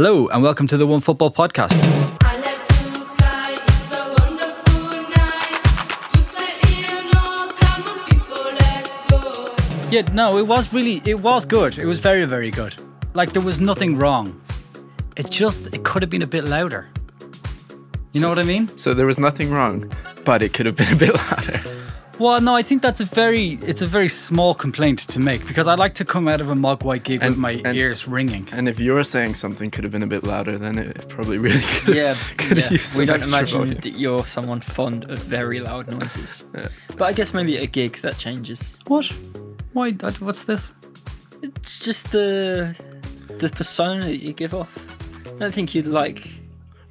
Hello, and welcome to the One Football Podcast. I like to fly, it's a wonderful night. You slightly unknown, oh, come on people, let's go. Yeah, no, it was really, it was good. It was very, very good. Like there was nothing wrong. It just, it could have been a bit louder. You know what I mean? So there was nothing wrong, but it could have been a bit louder. Well, no, I think that's a very, it's a very small complaint to make because I like to come out of a Mogwai gig with my and- ears ringing. And if you're saying something could have been a bit louder, then it probably really could. Yeah, could yeah. we don't imagine volume. that you're someone fond of very loud noises. Yeah. But I guess maybe a gig that changes. What? Why? What's this? It's just the the persona that you give off. I don't think you'd like.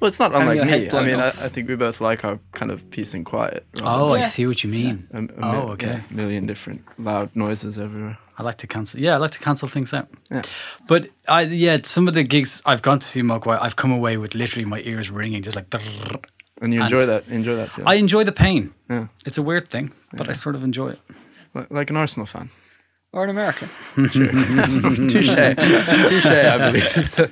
Well, it's not unlike me. I mean, I. I think we both like our kind of peace and quiet. Oh, I see what you mean. A, a Oh, mil- okay. yeah, million different loud noises everywhere. I like to cancel. Yeah, I like to cancel things out. Yeah. But I, yeah, some of the gigs I've gone to see Mogwai, I've come away with literally my ears ringing, just like. And you And- enjoy that. Enjoy that feeling. I enjoy the pain. yeah. It's a weird thing, but I sort of enjoy it. Like, like an Arsenal fan. Or an American. Touche. Touche, I believe, is the,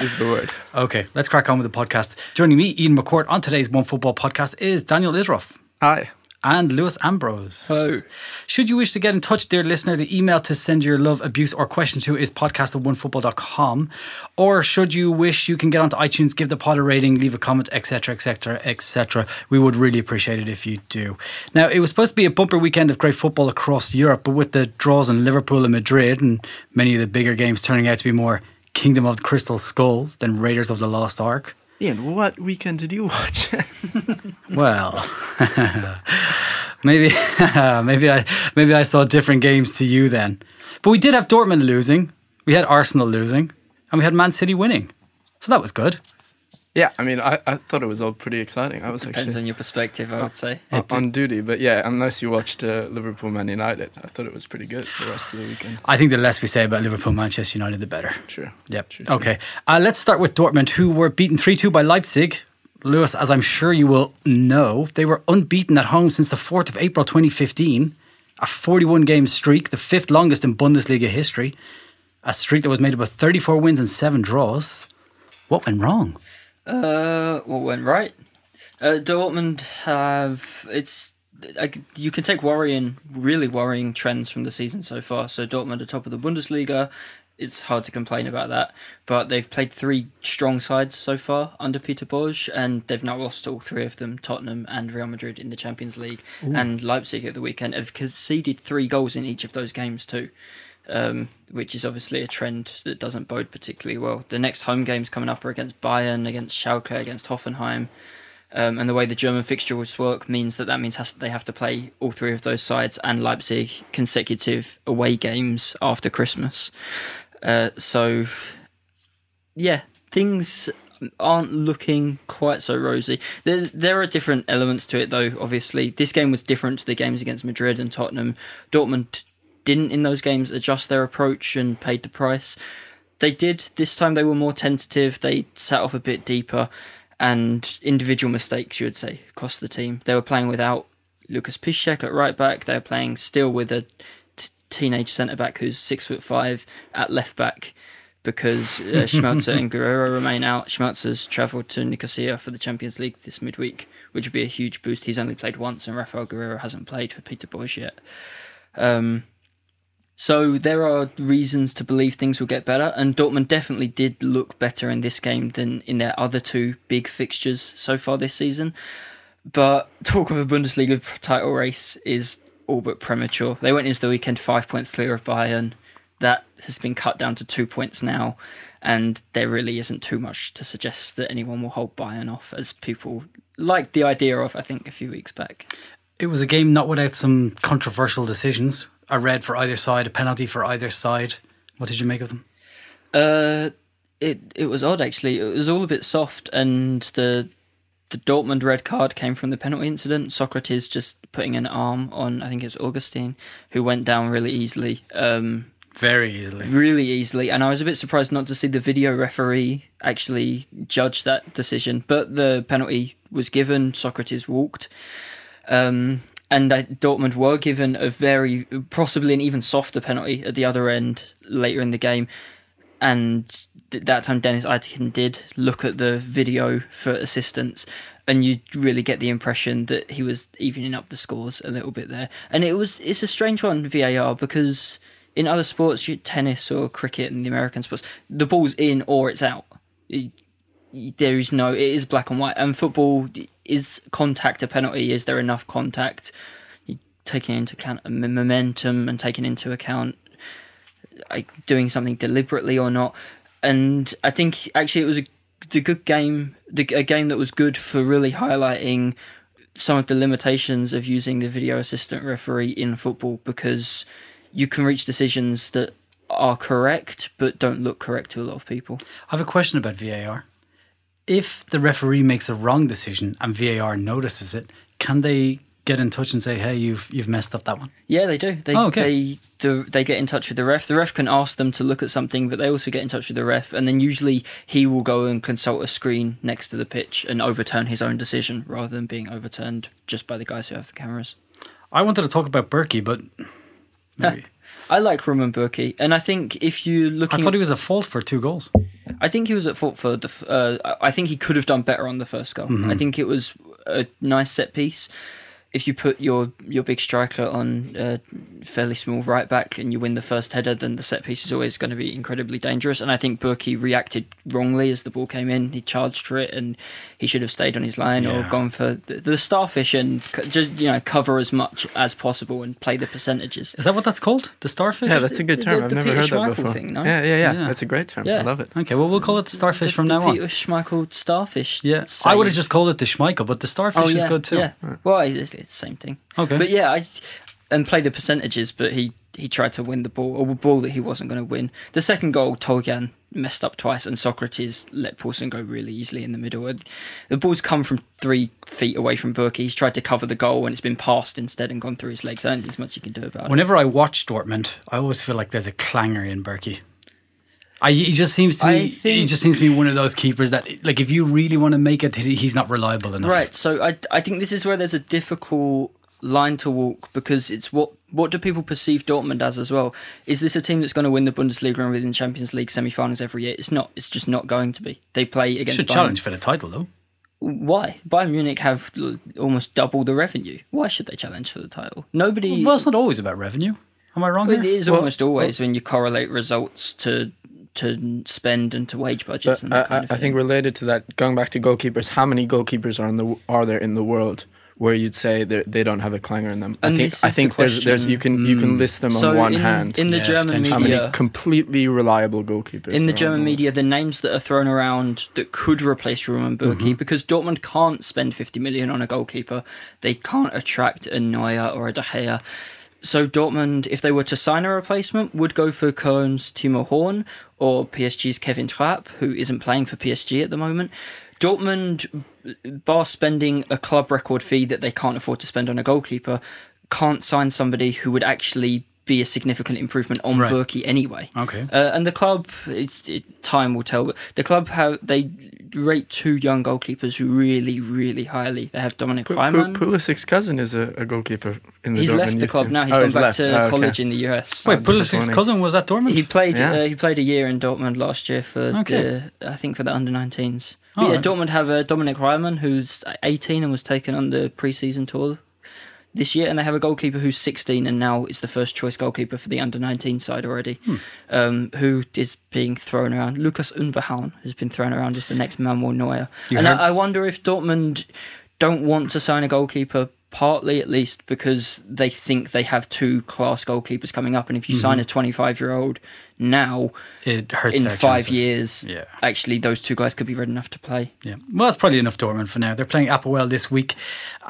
is the word. Okay, let's crack on with the podcast. Joining me, Ian McCourt, on today's One Football podcast is Daniel Issroff Hi. And Lewis Ambrose. Oh, Should you wish to get in touch, dear listener, the email to send your love, abuse, or question to is podcast at onefootball.com. Or should you wish, you can get onto iTunes, give the pod a rating, leave a comment, etc., etc., etc. We would really appreciate it if you do. Now, it was supposed to be a bumper weekend of great football across Europe, but with the draws in Liverpool and Madrid and many of the bigger games turning out to be more Kingdom of the Crystal Skull than Raiders of the Lost Ark. Ian, what weekend did you watch? Well, maybe maybe I maybe I saw different games to you then. But we did have Dortmund losing, we had Arsenal losing, and we had Man City winning. So that was good. Yeah, I mean, I, I thought it was all pretty exciting. I was depends actually on your perspective, I would say. on, on duty, but yeah, unless you watched uh, Liverpool Man United, I thought it was pretty good the rest of the weekend. I think the less we say about Liverpool, Manchester United, the better. Sure. Yep. Sure, sure. Okay. Uh, let's start with Dortmund, who were beaten 3 2 by Leipzig. Lewis, as I'm sure you will know, they were unbeaten at home since the 4th of April 2015, a 41 game streak, the fifth longest in Bundesliga history, a streak that was made up of 34 wins and seven draws. What went wrong? Uh, what went right? Uh, Dortmund have it's. I, you can take worrying, really worrying trends from the season so far. So Dortmund are top of the Bundesliga. It's hard to complain about that, but they've played three strong sides so far under Peter Bosz, and they've now lost all three of them: Tottenham and Real Madrid in the Champions League, and Leipzig at the weekend have conceded three goals in each of those games too um, which is obviously a trend that doesn't bode particularly well. The next home games coming up are against Bayern, against Schalke, against Hoffenheim. Um, and the way the German fixtures work means that that means has, they have to play all three of those sides and Leipzig consecutive away games after Christmas. Uh, so, yeah, things aren't looking quite so rosy. There, there are different elements to it, though. Obviously, this game was different to the games against Madrid and Tottenham. Dortmund didn't in those games adjust their approach and paid the price. They did this time. They were more tentative. They sat off a bit deeper, and individual mistakes, you would say, cost the team. They were playing without Lucas Piszczek at right back. They were playing still with a t- teenage centre back who's six foot five at left back because uh, Schmelzer and Guerreiro remain out. Schmelzer's travelled to Nicosia for the Champions League this midweek, which would be a huge boost. He's only played once, and Rafael Guerreiro hasn't played for Peter yet. Um, so there are reasons to believe things will get better, and Dortmund definitely did look better in this game than in their other two big fixtures so far this season. But talk of a Bundesliga title race is all but premature. They went into the weekend five points clear of Bayern. That has been cut down to two points now, and there really isn't too much to suggest that anyone will hold Bayern off, as people liked the idea of, I think, a few weeks back. It was a game not without some controversial decisions. A red for either side, a penalty for either side. What did you make of them? Uh, it it was odd actually. It was all a bit soft, and the the Dortmund red card came from the penalty incident. Sokratis just putting an arm on, I think it was Augustin, who went down really easily. Um, Very easily. really easily, and I was a bit surprised not to see the video referee actually judge that decision. But the penalty was given. Sokratis walked, um, and Dortmund were given a very possibly an even softer penalty at the other end later in the game. and th- that time Denis Aytekin did look at the video for assistance, and you really get the impression that he was evening up the scores a little bit there. And it was it's a strange one VAR because in other sports, tennis or cricket and the American sports, the ball's in or it's out. It- there is no it is black and white and football is contact a penalty? Is there enough contact? Taking into account momentum and taking into account like doing something deliberately or not? And i think actually it was a, the good game the, a game that was good for really highlighting some of the limitations of using the video assistant referee in football because you can reach decisions that are correct but don't look correct to a lot of people. I have a question about VAR. If the referee makes a wrong decision and VAR notices it, can they get in touch and say, "Hey, you've you've messed up that one"? Yeah, they do. They Oh, okay. they the, they get in touch with the ref. The ref can ask them to look at something, but they also get in touch with the ref, and then usually he will go and consult a screen next to the pitch and overturn his own decision rather than being overturned just by the guys who have the cameras. I wanted to talk about Burki, but maybe. I like Roman Burki, and I think if you look, I thought he was at fault for two goals. I think he was at fault for the. Uh, I I think he could have done better on the first goal. Mm-hmm. I think it was a nice set piece. If you put your your big striker on a fairly small right back and you win the first header, then the set piece is always going to be incredibly dangerous. And I think Burki reacted wrongly as the ball came in. He charged for it, and he should have stayed on his line or gone for the, the starfish and just you know cover as much as possible and play the percentages. Is that what that's called? The starfish? Yeah, that's a good term. the I've never Peter heard that before. thing, no? Yeah, yeah, yeah, Yeah. That's a great term. Yeah. I love it. okay. Well, we'll call it the starfish from the now Peter on. Schmeichel starfish. Yeah, I would have just called it the Schmeichel, but the starfish Oh, is good too. Yeah. Well, it's, it's the same thing. Okay. But yeah, I and play the percentages, but he he tried to win the ball, or a ball that he wasn't going to win. The second goal, Toljan messed up twice, and Sokratis let Poulsen go really easily in the middle. And The ball's come from three feet away from Burke. He's tried to cover the goal, and it's been passed instead and gone through his legs. I don't think there's much you can do about it. Whenever I watch Dortmund, I always feel like there's a clanger in Burki. I, he just seems to I me. he just seems to be one of those keepers that, like, if you really want to make it, he's not reliable enough. Right. So I I think this is where there's a difficult line to walk because it's what what do people perceive Dortmund as as well? Is this a team that's going to win the Bundesliga and win the Champions League semi-finals every year? It's not. It's just not going to be. They play against Should Bayern. challenge for the title though. Why? Bayern Munich have almost double the revenue. Why should they challenge for the title? Nobody. Well, it's not always about revenue. Am I wrong it here? is almost always when you correlate results to to spend and to wage budgets But and I, that kind I, of I thing. think related to that, going back to goalkeepers, how many goalkeepers are in the are there in the world where you'd say they they don't have a clanger in them? I think this I think the there's there's you can you can list them so on one in, hand. in the Yeah, German media, how many completely reliable goalkeepers? in the German world. media, the names that are thrown around that could replace Roman Burki, Mm-hmm. because Dortmund can't spend 50 million on a goalkeeper, they can't attract a Neuer or a De Gea. So Dortmund, if they were to sign a replacement, would go for Köln's Timo Horn or PSG's Kevin Trapp, who isn't playing for PSG at the moment. Dortmund, bar spending a club record fee that they can't afford to spend on a goalkeeper, can't sign somebody who would actually be a significant improvement on Right. Burki anyway. Okay. Uh, and the club, it's, it, time will tell. But the club have they rate two young goalkeepers really, really highly. They have Dominic Pu- Pu- Reimann. Pulisic's cousin is a, a goalkeeper in the He's Dortmund left the club team. now. He's oh, gone back left. to Oh, okay. college in the US. Wait, Pulisic's disappointing. cousin was at Dortmund. He played. Yeah. Uh, he played a year in Dortmund last year for Okay. the. I think for the under 19s. Oh, yeah, right. Dortmund have uh, Dominic Reimann, who's 18 and was taken on the pre-season tour this year, and they have a goalkeeper who's 16 and now is the first choice goalkeeper for the under 19 side already, Hmm. um, who is being thrown around. Lucas Unbehaun has been thrown around as the next Manuel Neuer, You and heard- I, I wonder if Dortmund don't want to sign a goalkeeper. Partly, at least, because they think they have two class goalkeepers coming up, and if you Mm-hmm. sign a 25 year old now, it hurts in five chances. years, Yeah. actually, those two guys could be ready enough to play. Yeah, well, that's probably enough Dortmund for now. They're playing APOEL this week.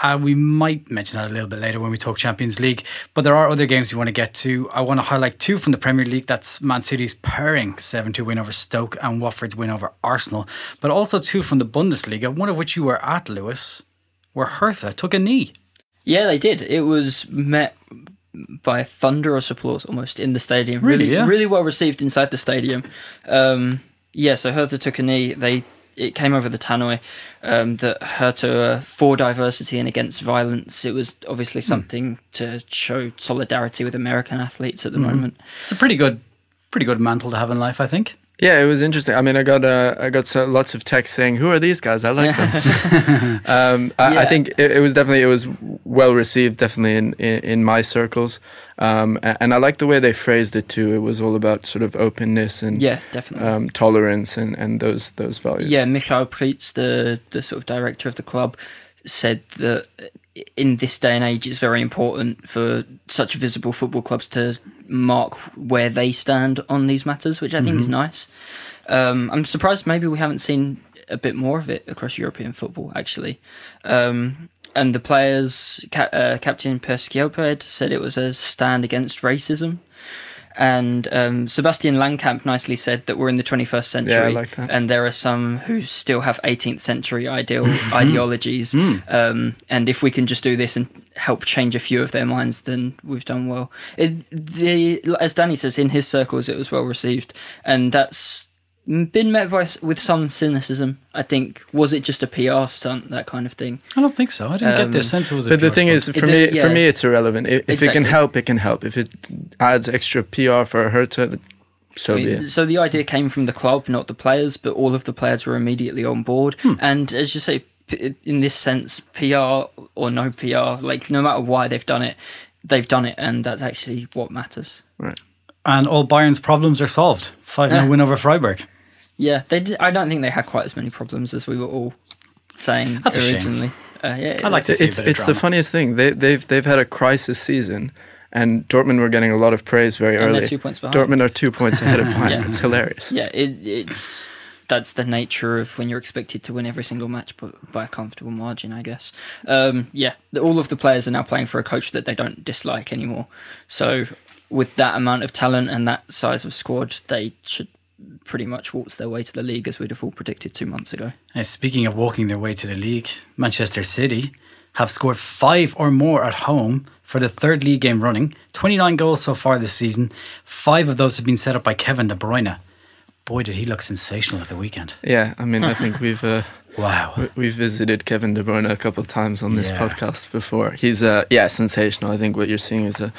Uh, we might mention that a little bit later when we talk Champions League. But there are other games we want to get to. I want to highlight two from the Premier League. That's Man City's purring 7 2 win over Stoke and Watford's win over Arsenal. But also two from the Bundesliga, one of which you were at, Lewis, where Hertha took a knee. Yeah, they did. It was met by thunderous applause almost in the stadium. Really, really, yeah? really well received inside the stadium. Um, yeah, so Hertha took a knee. They it came over the tannoy um, that Hertha uh, for diversity and against violence. It was obviously Hmm. something to show solidarity with American athletes at the Mm-hmm. moment. It's a pretty good, pretty good mantle to have in life, I think. Yeah, it was interesting. I mean, I got uh, I got so, lots of texts saying, "Who are these guys? I like them." um, I, I think it, it was definitely it was well received, definitely in in, in my circles, um, a- and I like the way they phrased it too. It was all about sort of openness and Yeah, definitely. um, tolerance and, and those those values. Yeah, Michael Preetz, the the sort of director of the club, said that in this day and age, it's very important for such visible football clubs to mark where they stand on these matters, which I think is nice. Um, I'm surprised maybe we haven't seen a bit more of it across European football, actually. Um, and the players, ca- uh, Captain Per said it was a stand against racism. And um, Sebastian Langkamp nicely said that we're in the 21st century, like that. and there are some who still have 18th century ideal ideologies. Um, and if we can just do this and help change a few of their minds, then we've done well. It, the as Danny says, in his circles, it was well received, and that's been met by, with some cynicism. I think was it just a PR stunt, that kind of thing. I don't think so. I didn't get the Um, sense it was. A But the pure thing is, for It me, did- for me, it's irrelevant. If, if it can help, it can help. If it adds extra PR for Hertha, so I be it. so the idea came from the club, not the players, but all of the players were immediately on board. Hmm. And as you say, in this sense, PR or no PR, like no matter why they've done it, they've done it, and that's actually what matters. Right. and all Bayern's problems are solved. Five 0 Yeah. win over Freiburg. Yeah, they. Did, I don't think they had quite as many problems as we were all saying That's a originally. Uh, yeah, I like to it's- see a it's of it's the funniest thing. They they've they've had a crisis season, and Dortmund were getting a lot of praise very And early. two points behind. Dortmund are two points ahead of Bayern. Yeah. It's hilarious. Yeah, it, it's that's the nature of when you're expected to win every single match, but by a comfortable margin, I guess. Um, yeah, all of the players are now playing for a coach that they don't dislike anymore. So, with that amount of talent and that size of squad, they should pretty much waltz their way to the league as we'd have all predicted two months ago. Uh, speaking of walking their way to the league, Manchester City have scored five or more at home for the third league game running. 29 goals so far this season. Five of those have been set up by Kevin De Bruyne. Boy, did he look sensational at the weekend. Yeah, I mean, I think we've uh, Wow. we- we've visited Kevin De Bruyne a couple of times on this Yeah. podcast before. He's uh, yeah, sensational. I think what you're seeing is a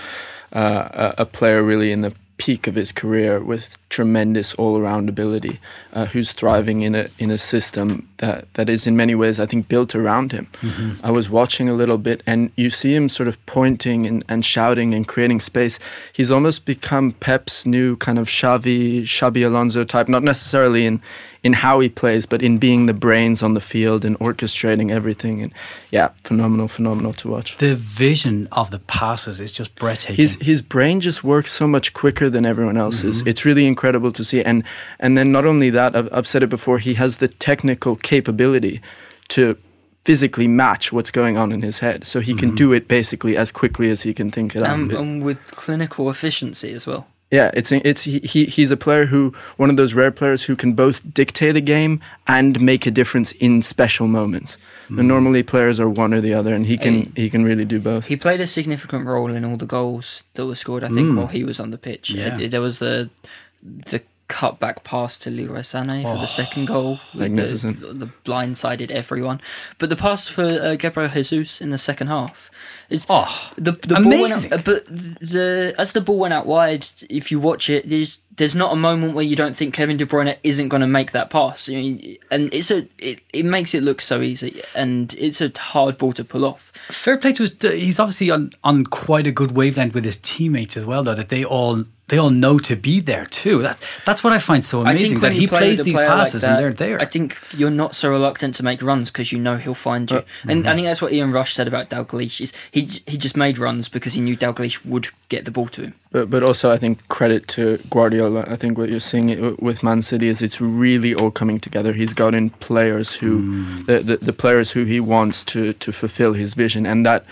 uh, a a player really in the peak of his career with tremendous all-around ability, uh, who's thriving in a in a system that that is in many ways I think built around him. I was watching a little bit, and you see him sort of pointing and, and shouting and creating space. He's almost become Pep's new kind of Xavi Xabi Alonso type, not necessarily in in how he plays, but in being the brains on the field and orchestrating everything. And yeah, phenomenal, phenomenal to watch. The vision of the passes is just breathtaking. His his brain just works so much quicker than everyone else's. It's really incredible to see. And and then not only that, I've, I've said it before. He has the technical capability to physically match what's going on in his head, so he can do it basically as quickly as he can think it out. Um, and with clinical efficiency as well. Yeah, it's it's he, he he's a player who one of those rare players who can both dictate a game and make a difference in special moments. And normally players are one or the other, and he can Hey. he can really do both. He played a significant role in all the goals that were scored. I think hmm. while he was on the pitch, Yeah. It- there was the the cutback pass to Leroy Sané for the second goal, magnificent. The, the blindsided everyone. But the pass for uh, Gabriel Jesus in the second half, is oh, the the ball went out, but the as the ball went out wide, if you watch it, there's there's not a moment where you don't think Kevin De Bruyne isn't going to make that pass. I mean, and it's a it, it makes it look so easy, and it's a hard ball to pull off. fair play to his. He's obviously on, on quite a good wavelength with his teammates as well, though. That they all they all know to be there too. That that's what I find so amazing that he play plays these player like passes that, and they're there. I think you're not so reluctant to make runs because you know he'll find you. And Mm-hmm. I think that's what Ian Rush said about Dalglish. Is he he just made runs because he knew Dalglish would get the ball to him. But but also I think credit to Guardiola. I think what you're seeing with Man City is it's really all coming together. He's got in players who hmm. the, the the players who he wants to to fulfill his vision, and that.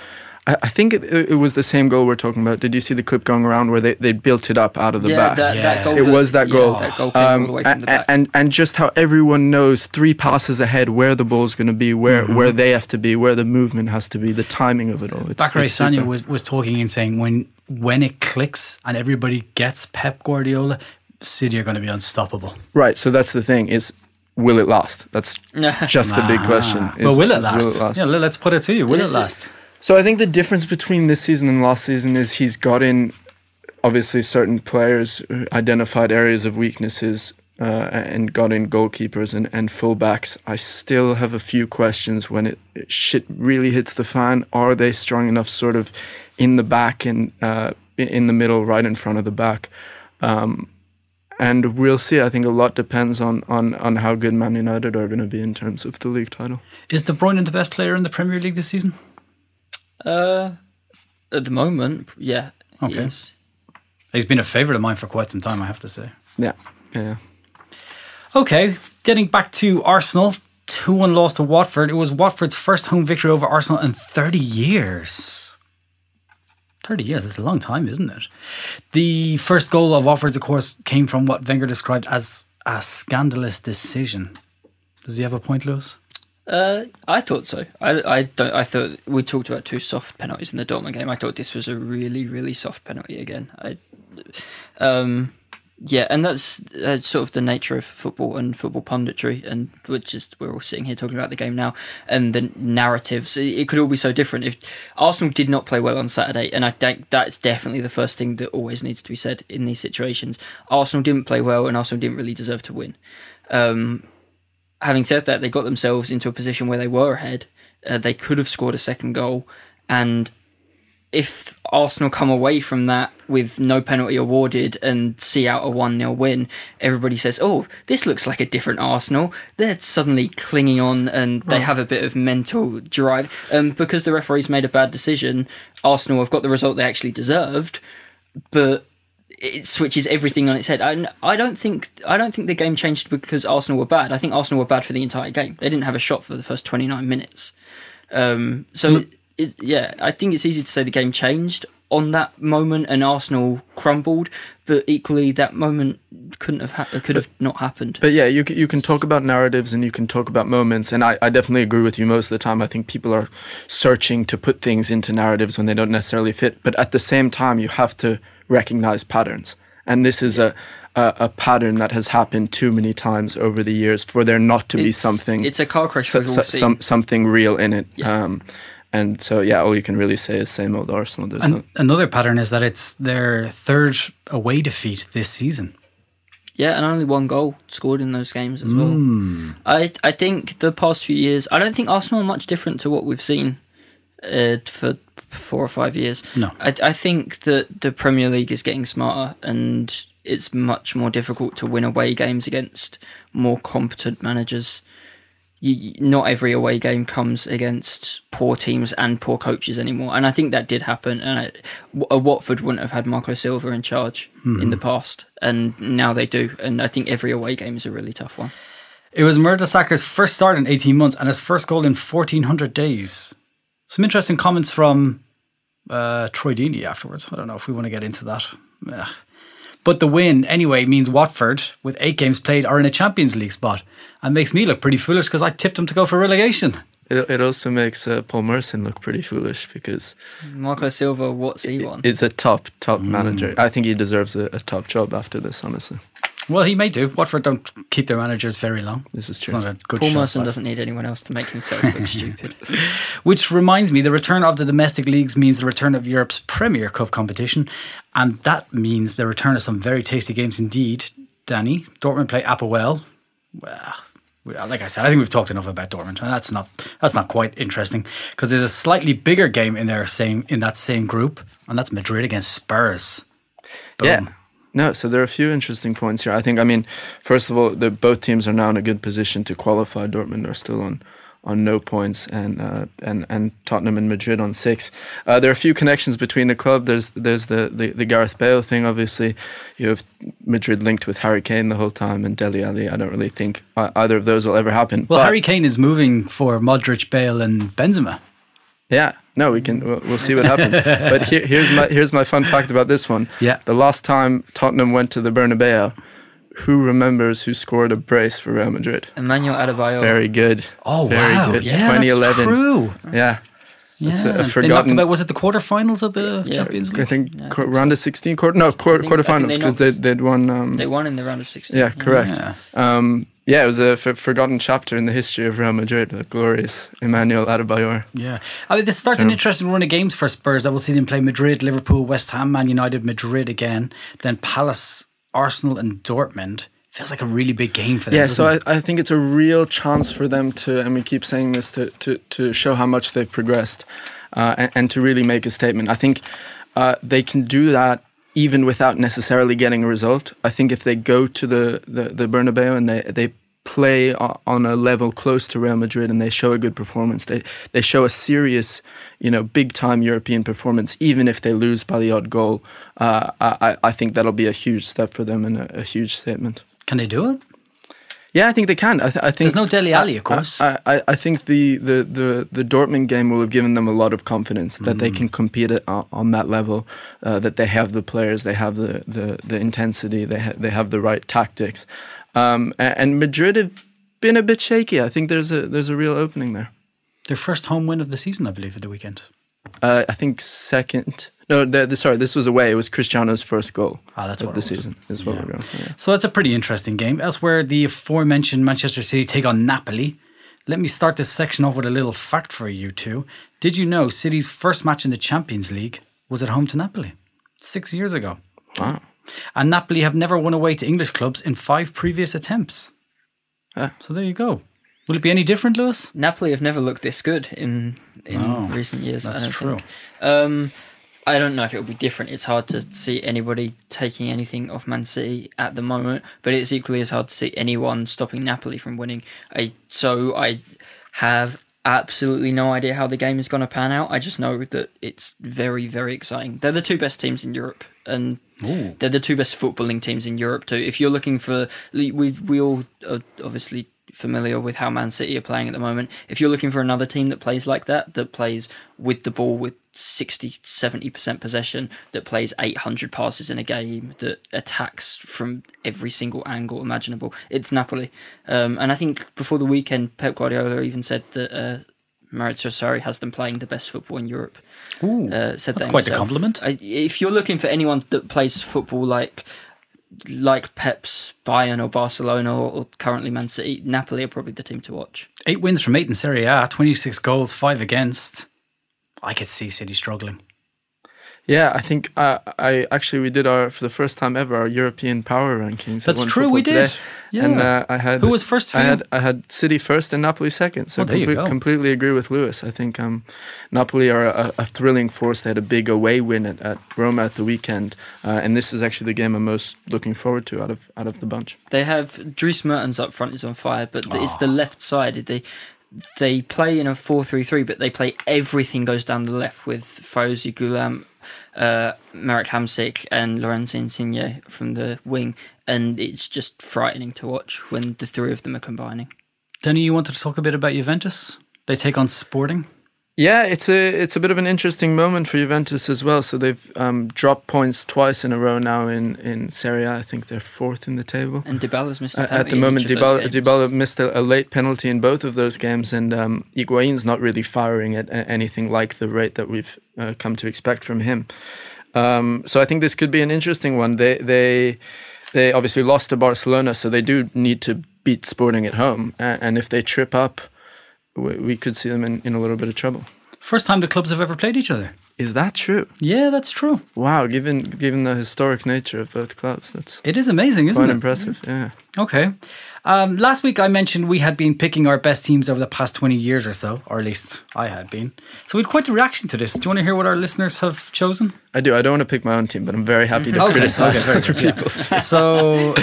I I think it, it was the same goal we're talking about. Did you see the clip going around where they, they built it up out of the yeah, back? that, Yeah. that goal. it was that yeah, goal. that goal came all the from Um, the a- back. and and just how everyone knows three passes ahead where the ball's going to be, where Mm-hmm. where they have to be, where the movement has to be, the timing of it all. It's, Bacary it's. Sagna was, was talking and saying when when it clicks and everybody gets Pep Guardiola, City are going to be unstoppable. right. So that's the thing is, will it last? That's just the big question. Is- well, will it, is last? Yeah, let's put it to you. Will it it- last? So I think the difference between this season and last season is he's got in obviously certain players identified areas of weaknesses uh, and got in goalkeepers and, and fullbacks, I still have a few questions when it, it shit really hits the fan. Are they strong enough, sort of, in the back and uh, in- in the middle, right in front of the back? Um, and we'll see. I think a lot depends on, on, on how good Man United are going to be in terms of the league title. Is De Bruyne the best player in the Premier League this season? Uh, at the moment, yeah. Okay. Yes. He's been a favourite of mine for quite some time, I have to say. Yeah, yeah. Okay, getting back to Arsenal, 2 1 loss to Watford. It was Watford's first home victory over Arsenal in 30 years. 30 years, that's a long time, isn't it? The first goal of Watford's, of course, came from what Wenger described as a scandalous decision. Does he have a point, Lewis? Uh, I thought so. I, I don't. I thought we talked about two soft penalties in the Dortmund game. I thought this was a really, really soft penalty again. I, um, yeah, and that's sort of the nature of football and football punditry, and we're just we're all sitting here talking about the game now and the narratives. It, it could all be so different if Arsenal did not play well on Saturday, and I think that's definitely the first thing that always needs to be said in these situations. Arsenal didn't play well, and Arsenal didn't really deserve to win. Um, having said that, they got themselves into a position where they were ahead. Uh, they could have scored a second goal, and if Arsenal come away from that with no penalty awarded and see out a 1 0 win, everybody says, Oh, this looks like a different Arsenal. They're suddenly clinging on and they have a bit of mental drive. Um, because the referees made a bad decision, Arsenal have got the result they actually deserved, but it switches everything on its head. I, I don't think I don't think the game changed because Arsenal were bad. I think Arsenal were bad for the entire game. They didn't have a shot for the first 29 minutes. Um, so, So- it, yeah, I think it's easy to say the game changed on that moment and Arsenal crumbled, but equally that moment couldn't have ha- could have not happened. But yeah, you can, you can talk about narratives and you can talk about moments, and I, I definitely agree with you most of the time. I think people are searching to put things into narratives when they don't necessarily fit. But at the same time, you have to recognize patterns, and this is a, a a pattern that has happened too many times over the years for there not to be something It's a car crash so, so- some something real in it. Yeah. Um, and so yeah, all you can really say is same old Arsenal. There's no, And another pattern is that it's their third away defeat this season. Yeah, and only one goal scored in those games as Hmm. well. I I think the past few years, I don't think Arsenal are much different to what we've seen uh, for four or five years. No. I, I think that the Premier League is getting smarter, and it's much more difficult to win away games against more competent managers. You, not every away game comes against poor teams and poor coaches anymore, and I think that did happen. And I, a Watford wouldn't have had Marco Silva in charge in the past, and now they do. And I think every away game is a really tough one. It was Mertesacker's first start in 18 months and his first goal in 1400 days. Some interesting comments from uh, Troy Deeney afterwards. I don't know if we want to get into that. Ugh. But the win, anyway, means Watford, with eight games played, are in a Champions League spot and makes me look pretty foolish because I tipped them to go for relegation. it, it also makes uh, Paul Merson look pretty foolish because Marco Silva, what's he won? he's a top top manager. I think he deserves a, a top job after this. Honestly, Well, he may do. Watford don't keep their managers very long. this is It's true. not a good Paul Merson doesn't need anyone else to make himself look stupid. Which reminds me, the return of the domestic leagues means the return of Europe's Premier Cup competition, and that means the return of some very tasty games indeed. Danny, Dortmund play APOEL. Well, uh, like I said, I think we've talked enough about Dortmund, and that's not that's not quite interesting because there's a slightly bigger game in their same in that same group, and that's Madrid against Spurs. Boom. Yeah. No, so there are a few interesting points here. I think, I mean, first of all, the, both teams are now in a good position to qualify. Dortmund are still on on no points, and uh, and and Tottenham and Madrid on six. Uh, there are a few connections between the club. There's there's the, the, the Gareth Bale thing. Obviously, you have Madrid linked with Harry Kane the whole time, and Dele Alli. I don't really think either of those will ever happen. Well, But- Harry Kane is moving for Modric, Bale, and Benzema. Yeah, no, we can. We'll, we'll see what happens. but here, here's my here's my fun fact about this one. Yeah. the last time Tottenham went to the Bernabeu, who remembers who scored a brace for Real Madrid? Emmanuel Adebayor. Very good. Oh Very wow! good. Yeah, 2011. that's true. Yeah, A- Yeah, a they knocked forgotten- about. Was it the quarterfinals of the Yeah. Champions I League? think Yeah, I think so. round of sixteen. Quarter, no, quarter, think- quarterfinals because they they'd won. Um, They won in the round of 16. yeah, correct. Yeah. Um, yeah, it was a f- forgotten chapter in the history of Real Madrid. The glorious Emmanuel Adebayor. Yeah, I mean, this starts an interesting run of games for Spurs. That we'll see them play Madrid, Liverpool, West Ham, Man United, Madrid again, then Palace, Arsenal, and Dortmund. Feels like a really big game for them. Yeah, so? I, I think it's a real chance for them to, and we keep saying this to to, to show how much they've progressed, uh, and, and to really make a statement. I think uh, they can do that even without necessarily getting a result. I think if they go to the the, the Bernabeu and they they play on a level close to Real Madrid and they show a good performance, they they show a serious, you know, big time European performance, even if they lose by the odd goal. Uh, I I- think that'll be a huge step for them and a, a huge statement. Can they do it? Yeah, I think they can. I, th- I think There's no Dele Alli, I- of course. I, I, I think the, the, the, the Dortmund game will have given them a lot of confidence that they can compete at, on, that level. Uh, that they have the players, they have the, the, the intensity, they ha- they have the right tactics. Um, a- and, Madrid have been a bit shaky. I think there's a there's a real opening there. Their first home win of the season, I believe, at the weekend. Uh, I think second. No, the, the, sorry, this was away. It was Cristiano's first goal Ah, that's of what the season. Is what Yeah. we're going. Yeah. So that's a pretty interesting game. Elsewhere, the aforementioned Manchester City take on Napoli. Let me start this section off with a little fact for you two. Did you know City's first match in the Champions League was at home to Napoli six years ago? Wow. And Napoli have never won away to English clubs in five previous attempts. Ah. So there you go. Will it be any different, Lewis? Napoli have never looked this good in in Oh, recent years. That's don't true. think. Um, I don't know if it will be different. It's hard to see anybody taking anything off Man City at the moment, but it's equally as hard to see anyone stopping Napoli from winning. I so I have absolutely no idea how the game is going to pan out. I just know that it's very very exciting. They're the two best teams in Europe, and Ooh. they're the two best footballing teams in Europe too. If you're looking for, we we all are obviously familiar with how Man City are playing at the moment. If you're looking for another team that plays like that, that plays with the ball with 60 70% possession, that plays 800 passes in a game, that attacks from every single angle imaginable, it's Napoli. Um, and I think before the weekend, Pep Guardiola even said that. Uh, Maurizio Sarri has them playing the best football in Europe. Ooh, Uh, said that's that quite a compliment. I, if you're looking for anyone that plays football like like Pep's Bayern or Barcelona or, or currently Man City, Napoli are probably the team to watch. Eight wins from eight in Serie A, 26 goals, five against. I could see City struggling. Yeah, I think uh, I actually we did our for the first time ever our European power rankings. That's true, we did. Today. Yeah. And uh, I had Who was first for I you? had I had City first and Napoli second. So Oh, there you complete- go. completely agree with Lewis. I think um, Napoli are a, a thrilling force. They had a big away win at, at Roma at the weekend, uh, and this is actually the game I'm most looking forward to out of out of the bunch. They have Dries Mertens up front is on fire, but it's Ah. the left side. They they play in a 4-3-3, but they play everything goes down the left with Faouzi Ghoulam, uh, Marek Hamsik, and Lorenzo Insigne from the wing, and it's just frightening to watch when the three of them are combining. Denny, you wanted to talk a bit about Juventus? They take on Sporting. Yeah, it's a it's a bit of an interesting moment for Juventus as well. So they've um, dropped points twice in a row now in in Serie A. I think they're fourth in the table. And Dybala's missed a at the moment, Dybala. Dybala missed a, a late penalty in both of those games, and um, Higuain's not really firing at anything like the rate that we've uh, come to expect from him. Um, so I think this could be an interesting one. They they they obviously lost to Barcelona, so they do need to beat Sporting at home, and if they trip up, we, we could see them in, in a little bit of trouble. First time the clubs have ever played each other. Is that true? Yeah, that's true. Wow, given given the historic nature of both clubs, that's It is amazing, isn't it? quite it? impressive. Yeah. Okay. Um, last week I mentioned we had been picking our best teams over the past 20 years or so, or at least I had been. So we had quite a reaction to this. Do you want to hear what our listeners have chosen? I do. I don't want to pick my own team, but I'm very happy to Okay, criticize okay, other yeah. people's teams. So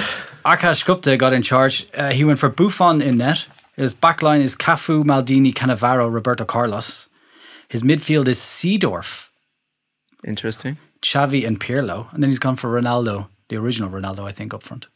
Akash Gupta got in charge. Uh, he went for Buffon in net. His backline is Cafu, Maldini, Cannavaro, Roberto Carlos. His midfield is Seedorf, Interesting. Xavi, and Pirlo. And then he's gone for Ronaldo, the original Ronaldo, I think, up front.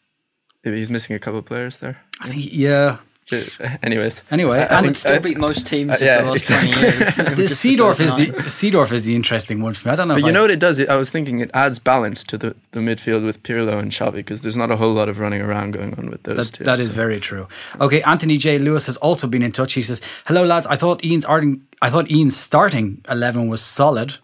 Maybe he's missing a couple of players there. I think, yeah. Uh, Anyways, Anyway, I and think- still I- beat most teams uh, of yeah, the last exactly. 20 years. the Seedorf is the. Seedorf is the interesting one for me. I don't know. but you I- know what it does? It, I was thinking it adds balance to the, the midfield with Pirlo and Xavi because there's not a whole lot of running around going on with those That, two. that is so- very true. Okay, Anthony J. Lewis has also been in touch. He says, "Hello, lads. I thought Ian's starting. I thought Ian's starting eleven was solid.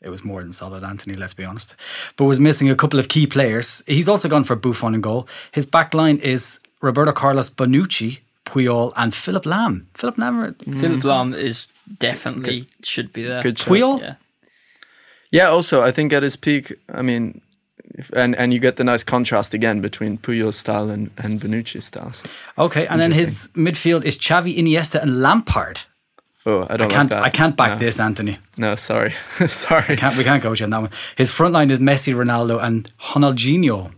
It was more than solid, Anthony. Let's be honest, but was missing a couple of key players. He's also gone for Buffon and goal. His back line is Roberto Carlos, Bonucci, Puyol, and Philip Lahm. Philip Lahm. Mm. Philip Lahm is definitely should be there. Good shout. Puyol. Yeah. Yeah. Also, I think at his peak, I mean, If- And and you get the nice contrast again between Puyol's style and and Bonucci's style. So, Okay, and then his midfield is Xavi, Iniesta, and Lampard. oh, I don't I can't. like that. I can't back no. this, Anthony. No, sorry, sorry. Can't, we can't go with you on that one. His front line is Messi, Ronaldo, and Ronaldinho.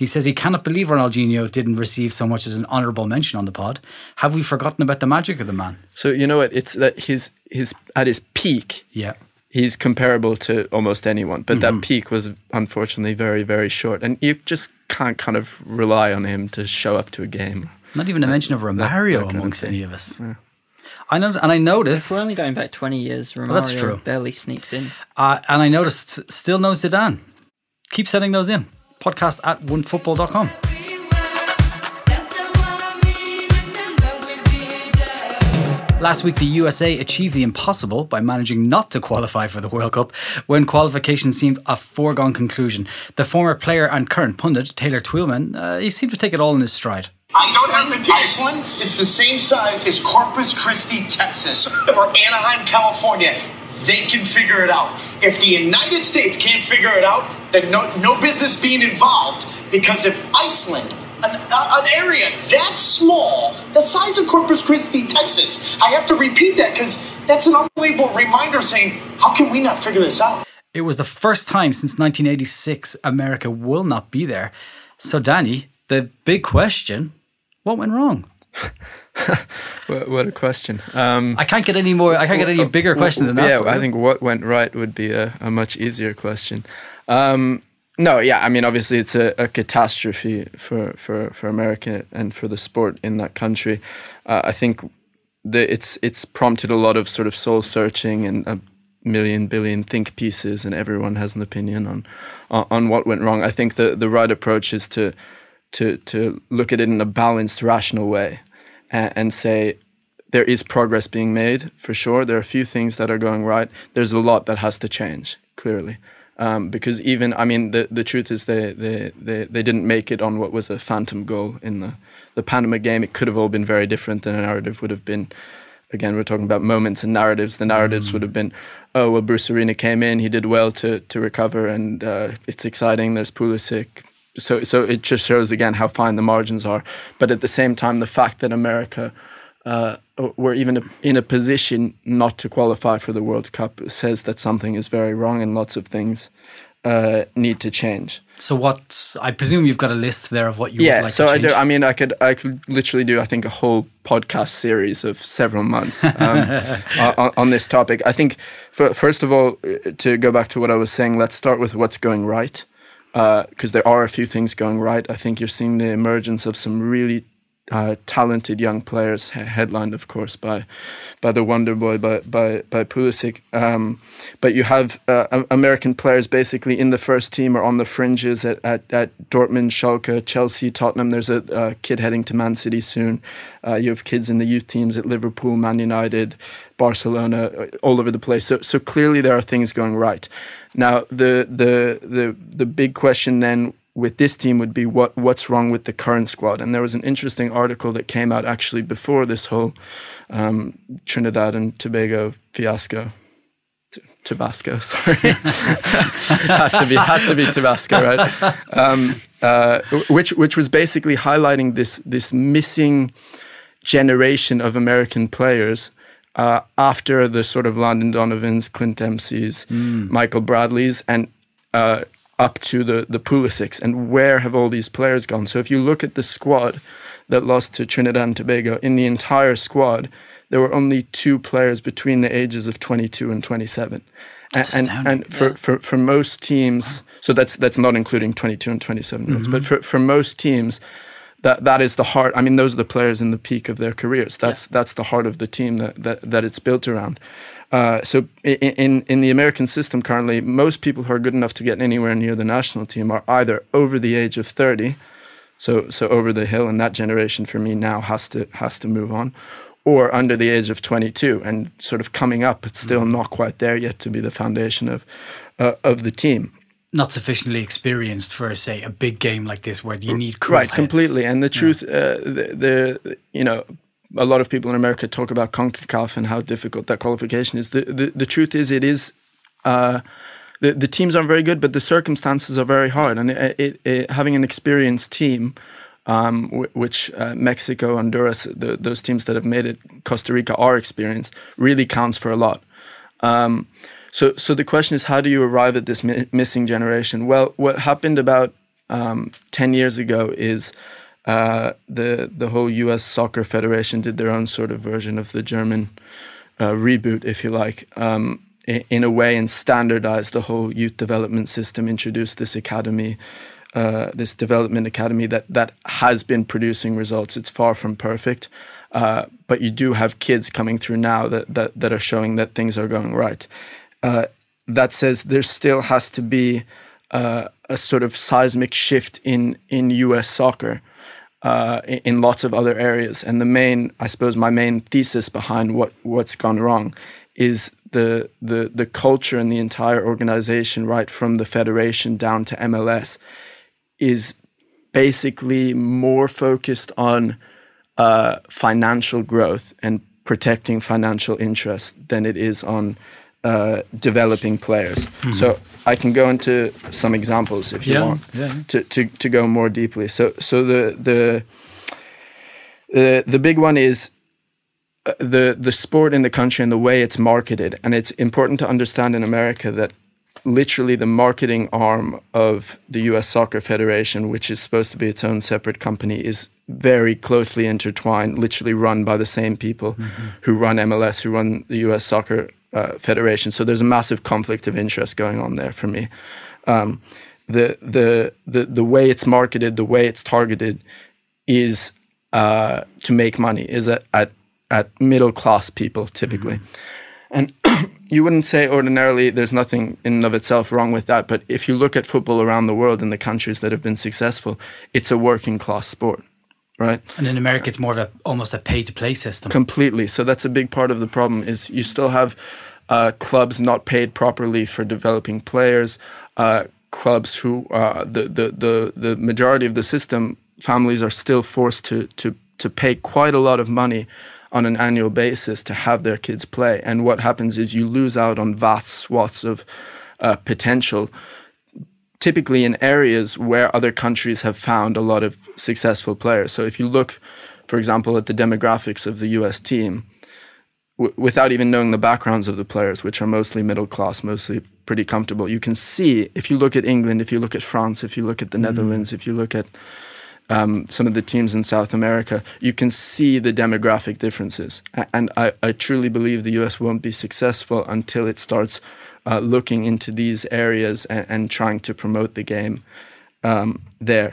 He says he cannot believe Ronaldinho didn't receive so much as an honourable mention on the pod. Have we forgotten about the magic of the man? So you know what? It's that his his at his peak, Yeah. he's comparable to almost anyone, but Mm-hmm. that peak was unfortunately very very short, and you just can't kind of rely on him to show up to a game. Not even a mention of Romario that kind of amongst thing. any of us. I know, and I noticed. If we're only going back 20 years, Romario that's true. barely sneaks in. uh, and I noticed, still no Zidane. Keep sending those in. Podcast at onefootball.com. Last week, the USA achieved the impossible by managing not to qualify for the World Cup when qualification seemed a foregone conclusion. The former player and current pundit, Taylor Twellman, uh, he seemed to take it all in his stride. Iceland, Iceland is the same size as Corpus Christi, Texas, or Anaheim, California. They can figure it out. If the United States can't figure it out, then no, no business being involved. Because if Iceland, an, uh, an area that small, the size of Corpus Christi, Texas, I have to repeat that because that's an unbelievable reminder saying, how can we not figure this out? It was the first time since 1986 America will not be there. So, Danny, the big question what went wrong? What, what a question. Um, I can't get any more, I can't get any bigger question than that. Yeah, I think what went right would be a, a much easier question. Um, no, yeah, I mean, obviously, it's a, a catastrophe for, for, for America and for the sport in that country. Uh, I think the, it's it's prompted a lot of sort of soul searching and a million billion think pieces, and everyone has an opinion on on, on what went wrong. I think the, the right approach is to to to look at it in a balanced, rational way, and, and say there is progress being made for sure. There are a few things that are going right. There's a lot that has to change clearly. Um, because even I mean the the truth is they, they they they didn't make it on what was a phantom goal in the the Panama game. It could have all been very different. The narrative would have been again we're talking about moments and narratives. The narratives would have been oh well Bruce Arena came in, he did well to to recover, and uh, it's exciting. There's Pulisic. So so it just shows again how fine the margins are. But at the same time, the fact that America uh, were even in a position not to qualify for the World Cup says that something is very wrong and lots of things uh, need to change. So, what I presume you've got a list there of what you yeah, would like so I do. I mean, I could I could literally do I think a whole podcast series of several months um, on, on this topic. I think for, first of all, uh, to go back to what I was saying, let's start with what's going right Uh, because there are a few things going right. I think you're seeing the emergence of some really uh, talented young players, headlined of course by by the Wonder Boy, by by by Pulisic. Um, but you have uh, American players basically in the first team or on the fringes at at, at Dortmund, Schalke, Chelsea, Tottenham. There's a, uh kid heading to Man City soon. Uh, you have kids in the youth teams at Liverpool, Man United, Barcelona, uh, all over the place. So so clearly there are things going right. Now the the the the big question then with this team would be what what's wrong with the current squad. And there was an interesting article that came out actually before this whole um, Trinidad and Tobago fiasco. T- Tabasco, sorry, has to be has to be Tabasco, right? Um, uh, which which was basically highlighting this this missing generation of American players uh, after the sort of Landon Donovans, Clint Dempsey's, Michael Bradley's, and uh, up to the the Pulisics. And where have all these players gone? So if you look at the squad that lost to Trinidad and Tobago, in the entire squad, there were only two players between the ages of 22 and 27. That's and, astounding. and for, for, for most teams, so that's that's not including 22 and 27 year olds, but mm-hmm. for, for most teams, that that is the heart. I mean, those are the players in the peak of their careers. That's that's the heart of the team that that, that it's built around. Uh, so in in the American system currently, most people who are good enough to get anywhere near the national team are either over the age of 30, so so over the hill, and that generation for me now has to has to move on, or under the age of 22 and sort of coming up, but still not quite there yet to be the foundation of uh, of the team. Not sufficiently experienced for, say, a big game like this where you need cool right heads. completely and the truth uh, the, the you know a lot of people in america talk about concacaf and how difficult that qualification is the the, the truth is it is uh, the, the teams aren't very good, but the circumstances are very hard. And it, it, it, having an experienced team, um, which uh, Mexico, Honduras, the, those teams that have made it, Costa Rica are experienced, really counts for a lot. Um, so, so the question is, how do you arrive at this mi- missing generation? Well, what happened about um, ten years ago is uh, the the whole U.S. Soccer Federation did their own sort of version of the German uh, reboot, if you like, um, i- in a way, and standardized the whole youth development system. Introduced this academy, uh, this development academy that that has been producing results. It's far from perfect, uh, but you do have kids coming through now that that that are showing that things are going right. Uh, that says there still has to be uh, a sort of seismic shift in in U.S. soccer uh, in, in lots of other areas. And the main, I suppose, my main thesis behind what what's gone wrong is the the the culture and the entire organization, right from the federation down to MLS, is basically more focused on uh, financial growth and protecting financial interests than it is on uh, developing players. So I can go into some examples if you Yeah, want yeah. to, to, to go more deeply. So so the the the, the big one is uh, the the sport in the country and the way it's marketed, and it's important to understand in America that literally the marketing arm of the U.S. Soccer Federation, which is supposed to be its own separate company, is very closely intertwined, literally run by the same people who run MLS, who run the U.S. Soccer uh, Federation. So there's a massive conflict of interest going on there for me. Um, the, the the the way it's marketed, the way it's targeted, is uh, to make money. Is at at, at middle class people typically. And you wouldn't say ordinarily there's nothing in and of itself wrong with that, but if you look at football around the world in the countries that have been successful, it's a working class sport, right? And in America, it's more of a almost a pay to play system. Completely. So that's a big part of the problem is you still have uh, clubs not paid properly for developing players, uh, clubs who uh, the, the the the majority of the system families are still forced to to to pay quite a lot of money on an annual basis to have their kids play. And what happens is you lose out on vast swaths of uh, potential typically in areas where other countries have found a lot of successful players. So if you look, for example, at the demographics of the US team, w- without even knowing the backgrounds of the players, which are mostly middle class, mostly pretty comfortable, you can see if you look at England, if you look at France, if you look at the Netherlands, if you look at um, some of the teams in South America, you can see the demographic differences. And I, I truly believe the US won't be successful until it starts uh, looking into these areas and, and trying to promote the game um, there.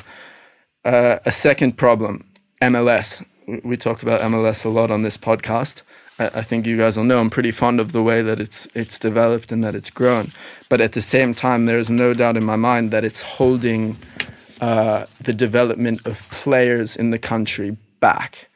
Uh, a second problem MLS. We- talk about MLS a lot on this podcast. I think you guys will know I'm pretty fond of the way that it's it's developed and that it's grown. But at the same time, there's no doubt in my mind that it's holding uh, the development of players in the country back.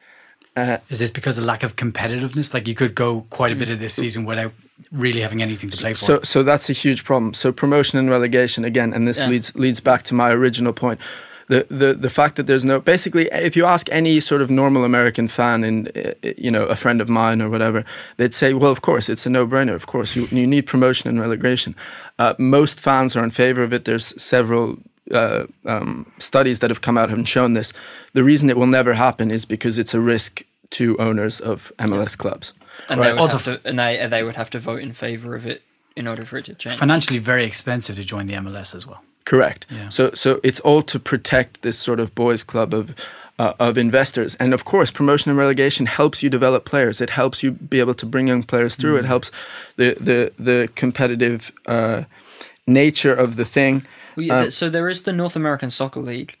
Is this because of lack of competitiveness? Like you could go quite a bit of this season without really having anything to play for. So, so that's a huge problem. So promotion and relegation again, and this Yeah. leads leads back to my original point. The, the the fact that there's no basically if you ask any sort of normal American fan and uh, you know a friend of mine or whatever they'd say well of course it's a no brainer of course you you need promotion and relegation uh, most fans are in favor of it there's several uh, um, studies that have come out and shown this the reason it will never happen is because it's a risk to owners of MLS clubs and Right, they would have to, and they they would have to vote in favor of it in order for it to change. Financially, very expensive to join the MLS as well. Correct. Yeah. So so it's all to protect this sort of boys club of uh, of investors, and of course, promotion and relegation helps you develop players. It helps you be able to bring young players through. It helps the the the competitive uh, nature of the thing. Well, yeah, Um, so there is the North American Soccer League,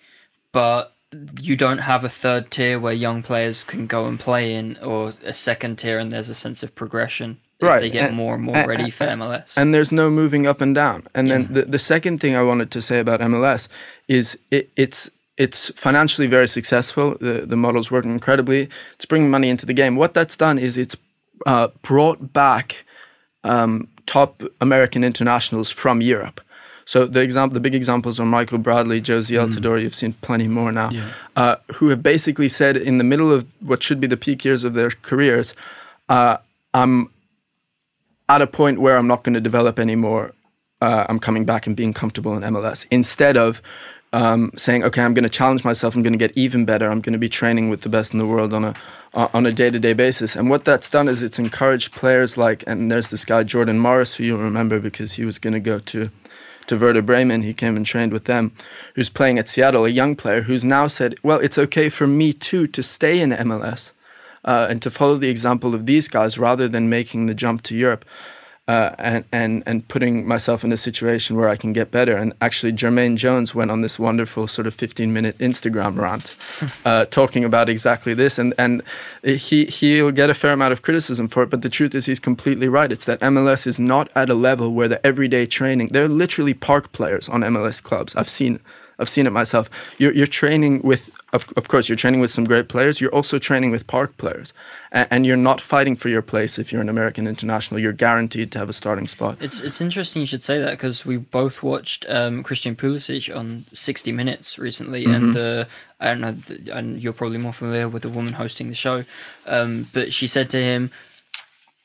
but you don't have a third tier where young players can go and play in, or a second tier, and there's a sense of progression as Right, they get and- more and more and- ready for MLS. and there's no moving up and down. And then the, the second thing I wanted to say about MLS is it, it's it's financially very successful. The the model's working incredibly. It's bringing money into the game. What that's done is it's uh, brought back um, top American internationals from Europe. So the example, the big examples are Michael Bradley, Jozy Altidore. You've seen plenty more now, Yeah. uh, who have basically said in the middle of what should be the peak years of their careers, uh, I'm at a point where I'm not going to develop anymore uh, I'm coming back and being comfortable in MLS instead of um, saying, okay, I'm going to challenge myself. I'm going to get even better. I'm going to be training with the best in the world on a on a day to day basis. And what that's done is it's encouraged players like, and there's this guy Jordan Morris who you'll remember because he was going to go to to Werder Bremen. He came and trained with them, who's playing at Seattle, a young player who's now said, well, it's okay for me too to stay in MLS. Uh, and to follow the example of these guys rather than making the jump to Europe uh, and, and, and putting myself in a situation where I can get better. And actually, Jermaine Jones went on this wonderful sort of 15 minute Instagram rant uh, talking about exactly this. And, and he, he'll get a fair amount of criticism for it. But the truth is, he's completely right. It's that MLS is not at a level where the everyday training, they're literally park players on MLS clubs. I've seen. I've seen it myself. You're, you're training with, of, of course, you're training with some great players. You're also training with park players, and, and you're not fighting for your place if you're an American international. You're guaranteed to have a starting spot. It's it's interesting you should say that because we both watched um, Christian Pulisic on 60 Minutes recently, and the I don't know, the, and you're probably more familiar with the woman hosting the show, um, but she said to him.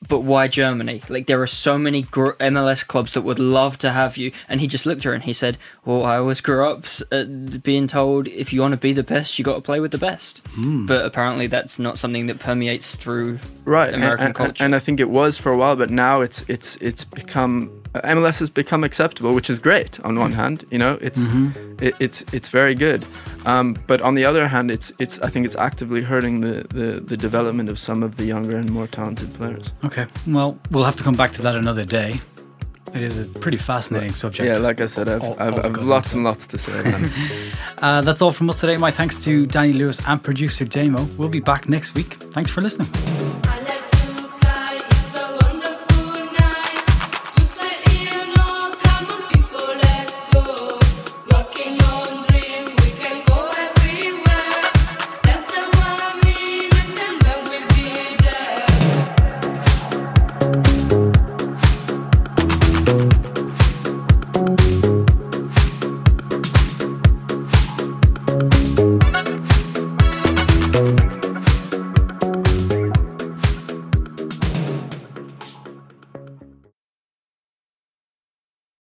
But why Germany? Like there are so many gr- MLS clubs that would love to have you, and he just looked at her and he said, "Well, I always grew up uh, being told if you want to be the best, you got to play with the best." But apparently, that's not something that permeates through right American and, culture. and I think it was for a while, but now it's it's it's become MLS has become acceptable, which is great on one hand. You know, it's it, it's it's very good, um, but on the other hand, it's it's I think it's actively hurting the, the the development of some of the younger and more talented players. Okay, well, we'll have to come back to that another day. It is a pretty fascinating subject. Yeah, like I said, I've, All- I've, all I've lots and lots to say. Uh, that's all from us today. My thanks to Danny Lewis and producer Damo. We'll be back next week. Thanks for listening.